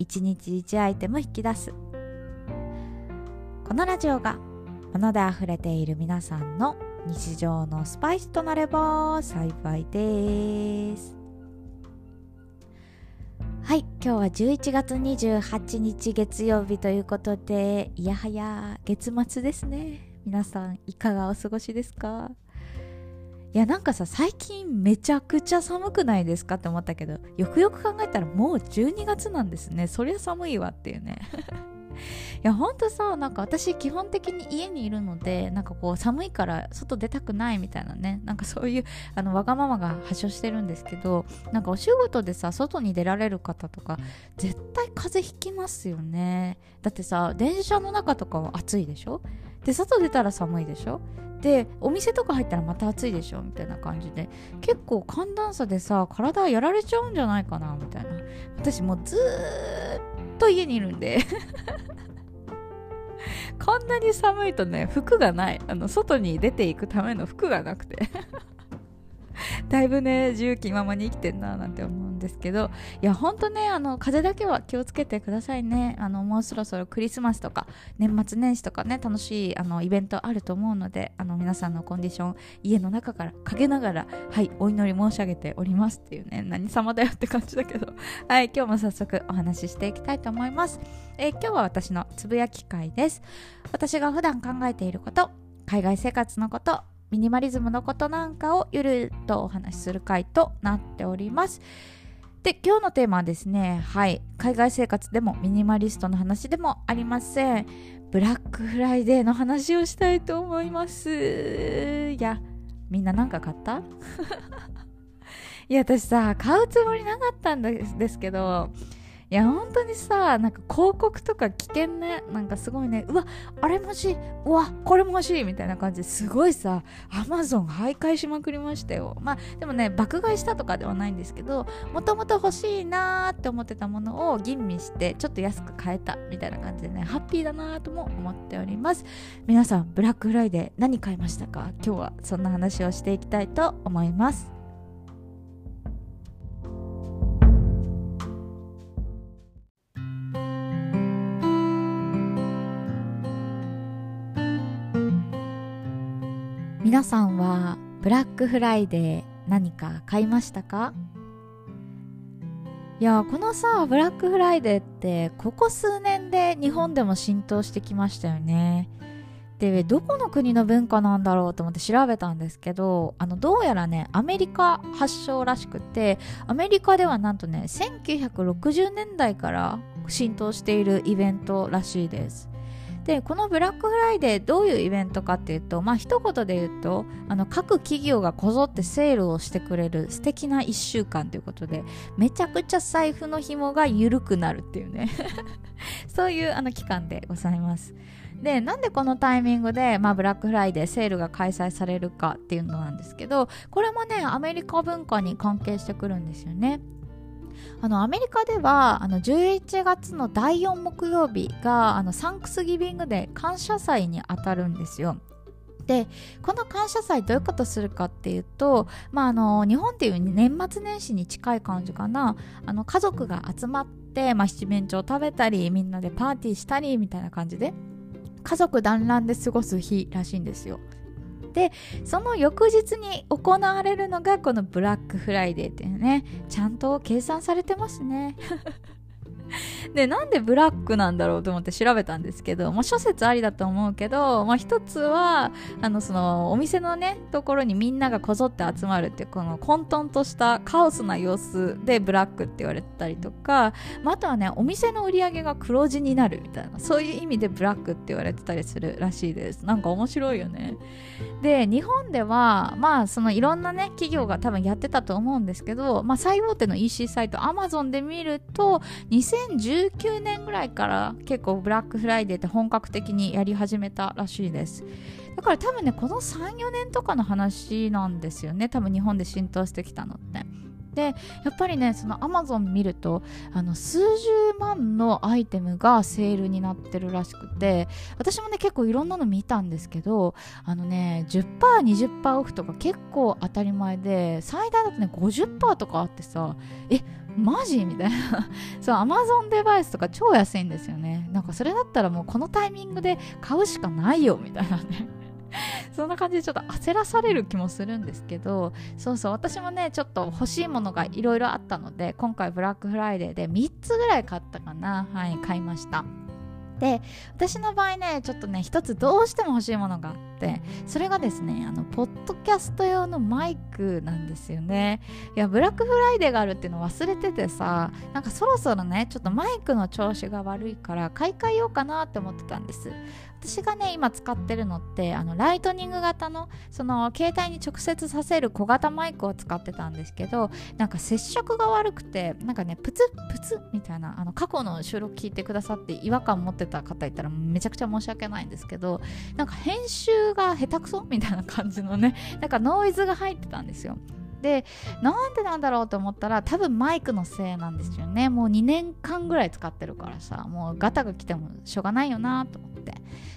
1日1アイテム引き出す。このラジオが物で溢れている皆さんの日常のスパイスとなれば幸いです。はい今日は11月28日月曜日ということでいやはや月末ですね。皆さんいかがお過ごしですか？いやなんかさ最近めちゃくちゃ寒くないですかって思ったけどよくよく考えたらもう12月なんですね。そりゃ寒いわっていうね。いやほんとさなんか私基本的に家にいるのでなんかこう寒いから外出たくないみたいなね。なんかそういうあのわがままが発症してるんですけどなんかお仕事でさ外に出られる方とか絶対風邪ひきますよね。だってさ電車の中とかは暑いでしょ？で外出たら寒いでしょ？でお店とか入ったらまた暑いでしょ？みたいな感じで。結構寒暖差でさ体やられちゃうんじゃないかな？みたいな。私もうずっと家にいるんで。こんなに寒いとね服がない。あの外に出ていくための服がなくて。だいぶね自由気ままに生きてんななんて思う。ですけどいやほんとねあの風邪だけは気をつけてくださいね。あのもうそろそろクリスマスとか年末年始とかね楽しいあのイベントあると思うのであの皆さんのコンディション家の中からかけながらはいお祈り申し上げておりますっていうね何様だよって感じだけど はい今日も早速お話ししていきたいと思います、えー、今日は私のつぶやき会です。私が普段考えていること海外生活のことミニマリズムのことなんかをゆるっとお話しする回となっております。で今日のテーマはですねはい海外生活でもミニマリストの話でもありません。ブラックフライデーの話をしたいと思います。いやみんな何か買った？いや私さ買うつもりなかったんですけどいや本当にさなんか広告とか危険ね。なんかすごいね。うわあれも欲しい。うわこれも欲しい。みたいな感じ。ですごいさアマゾン徘徊しまくりましたよ。まあでもね爆買いしたとかではないんですけどもともと欲しいなーって思ってたものを吟味してちょっと安く買えた。みたいな感じでねハッピーだなーとも思っております。皆さんブラックフライデー何買いましたか？今日はそんな話をしていきたいと思います。さんはブラックフライデー何か買いましたか？いやこのさブラックフライデーってここ数年で日本でも浸透してきましたよね。でどこの国の文化なんだろうと思って調べたんですけどあのどうやらねアメリカ発祥らしくてアメリカではなんとね1960年代から浸透しているイベントらしいです。でこのブラックフライデーどういうイベントかっていうとまあ一言で言うとあの各企業がこぞってセールをしてくれる素敵な1週間ということでめちゃくちゃ財布の紐が緩くなるっていうね。そういうあの期間でございます。でなんでこのタイミングで、まあ、ブラックフライデーセールが開催されるかっていうのなんですけどこれもねアメリカ文化に関係してくるんですよね。あのアメリカではあの11月の第4木曜日があのサンクスギビングで感謝祭にあたるんですよ。でこの感謝祭どういうことするかっていうと、まあ、あの日本っていう年末年始に近い感じかなあの家族が集まって、まあ、七面鳥食べたりみんなでパーティーしたりみたいな感じで家族団らんで過ごす日らしいんですよ。でその翌日に行われるのがこのブラックフライデーっていうねちゃんと計算されてますね。でなんでブラックなんだろうと思って調べたんですけど、まあ、諸説ありだと思うけど、まあ、一つはあのそのお店のねところにみんながこぞって集まるっていうこの混沌としたカオスな様子でブラックって言われたりとか、まあ、あとはねお店の売り上げが黒字になるみたいなそういう意味でブラックって言われてたりするらしいです。なんか面白いよね。で日本ではまあそのいろんなね企業が多分やってたと思うんですけど、まあ、最大手の EC サイト Amazon で見ると2010 2019年ぐらいから結構ブラックフライデーって本格的にやり始めたらしいです。だから多分ねこの34年とかの話なんですよね。多分日本で浸透してきたのって。でやっぱりねそのアマゾン見るとあの数十万のアイテムがセールになってるらしくて私もね結構いろんなの見たんですけどあのね 10%20% オフとか結構当たり前で最大だとね50%とかあってさえマジ？みたいな。そうアマゾンデバイスとか超安いんですよね。なんかそれだったらもうこのタイミングで買うしかないよみたいなね。そんな感じでちょっと焦らされる気もするんですけどそうそう私もねちょっと欲しいものがいろいろあったので今回ブラックフライデーで3つぐらい買ったかな。はい買いました。で私の場合ねちょっとね一つどうしても欲しいものがあってそれがですねあのポッドキャスト用のマイクなんですよね。いやブラックフライデーがあるっていうの忘れててさなんかそろそろねちょっとマイクの調子が悪いから買い替えようかなって思ってたんです。私がね今使ってるのってあのライトニング型のその携帯に直接させる小型マイクを使ってたんですけどなんか接触が悪くてなんかねプツプツみたいなあの過去の収録聞いてくださって違和感持ってた方いたらめちゃくちゃ申し訳ないんですけどなんか編集が下手くそ？みたいな感じのね。なんかノイズが入ってたんですよ。でなんでなんだろうと思ったら多分マイクのせいなんですよね。もう2年間ぐらい使ってるからさもうガタが来てもしょうがないよなと思って。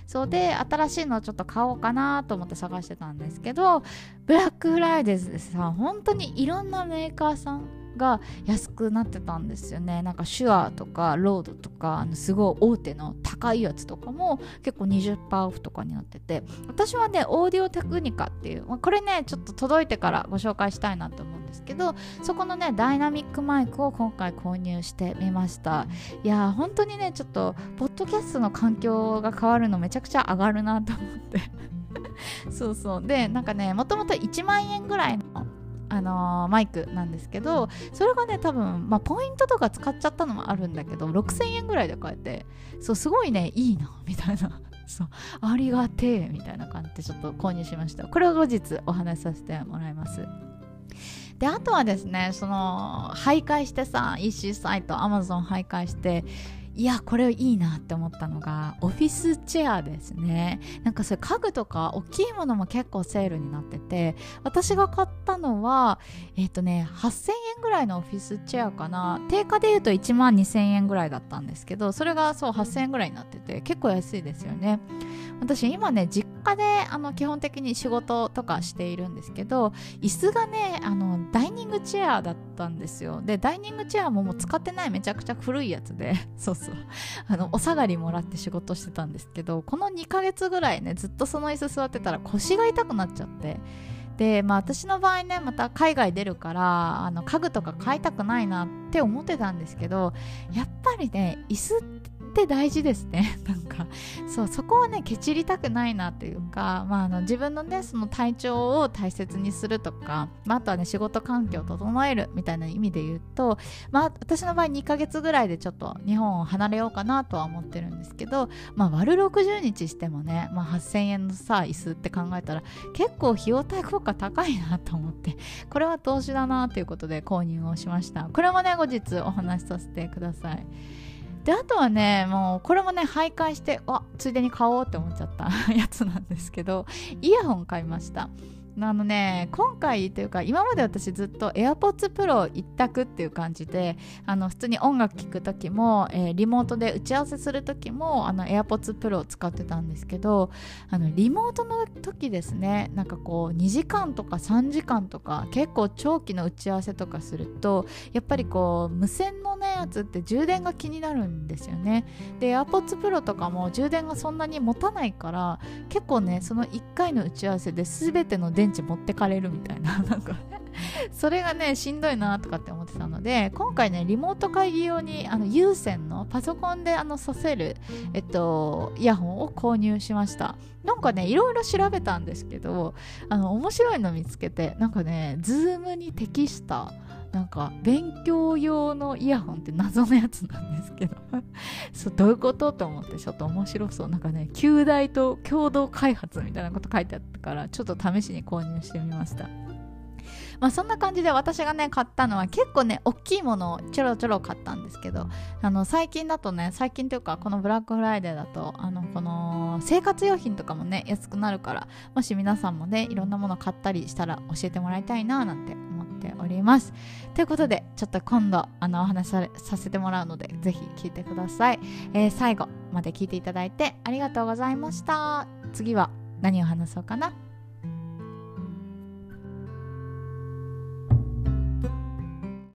そうで新しいのをちょっと買おうかなと思って探してたんですけどブラックフライデーでさ本当にいろんなメーカーさんが安くなってたんですよね。なんかシュアとかロードとかあのすごい大手の高いやつとかも結構20%オフとかになってて。私はねオーディオテクニカっていう、まあ、これねちょっと届いてからご紹介したいなと思うんですけどそこのねダイナミックマイクを今回購入してみました。いやー本当にねちょっとポッドキャストの環境が変わるのめちゃくちゃ上がるなと思って。そうそう。でなんかねもともと1万円ぐらいのあのー、マイクなんですけどそれがね多分、まあ、ポイントとか使っちゃったのもあるんだけど6000円ぐらいで買えてそうすごいねいいなみたいな。そうありがてえみたいな感じでちょっと購入しました。これを後日お話しさせてもらいます。であとはですねその徘徊してさ EC サイト Amazon 徘徊していやこれいいなって思ったのがオフィスチェアですね。なんかそれ家具とか大きいものも結構セールになってて私が買ったのはえっ、ー、とね8000円ぐらいのオフィスチェアかな。定価で言うと1万2000円ぐらいだったんですけどそれがそう8000円ぐらいになってて結構安いですよね。私今ね実家であの基本的に仕事とかしているんですけど椅子がねあのダイニングチェアだったたんですよ。でダイニングチェアももう使ってないめちゃくちゃ古いやつで。そうそう。あのお下がりもらって仕事してたんですけどこの2ヶ月ぐらいねずっとその椅子座ってたら腰が痛くなっちゃって。でまあ私の場合ねまた海外出るからあの家具とか買いたくないなって思ってたんですけどやっぱりね椅子ってって大事ですね。なんかそうそこはねケチりたくないなというか、まあ、あの自分のねその体調を大切にするとか、まあ、あとはね仕事環境を整えるみたいな意味で言うと、まあ、私の場合2ヶ月ぐらいでちょっと日本を離れようかなとは思ってるんですけど、まあ、割る60日してもね、まあ、8000円のさ椅子って考えたら結構費用対効果高いなと思ってこれは投資だなということで購入をしました。これもね後日お話しさせてください。であとはねもうこれもね徘徊してあついでに買おうって思っちゃった やつなんですけどイヤホン買いました。あのね今回というか今まで私ずっと AirPods Pro 一択っていう感じであの普通に音楽聴く時も、えー、リモートで打ち合わせする時もあの AirPods Pro を使ってたんですけどあのリモートの時ですねなんかこう2時間とか3時間とか結構長期の打ち合わせとかするとやっぱりこう無線のねやつって充電が気になるんですよね。で AirPods Pro とかも充電がそんなに持たないから結構ねその1回の打ち合わせで全ての電電池持ってかれるみたいな なんかそれがねしんどいなとかって思ってたので今回ねリモート会議用にあの有線のパソコンであのさせる、えっと、イヤホンを購入しました。なんかねいろいろ調べたんですけどあの面白いの見つけてなんかねズームに適したなんか勉強用のイヤホンって謎のやつなんですけど。そうどういうことと思ってちょっと面白そう。なんかね九大と共同開発みたいなこと書いてあったからちょっと試しに購入してみました。まあそんな感じで私がね買ったのは結構ね大きいものをちょろちょろ買ったんですけどあの最近だとね最近というかこのブラックフライデーだとあのこの生活用品とかもね安くなるからもし皆さんもねいろんなもの買ったりしたら教えてもらいたいななんて思ております。ということでちょっと今度あのお話しさせてもらうのでぜひ聞いてください、えー、最後まで聞いていただいてありがとうございました。次は何を話そうかな？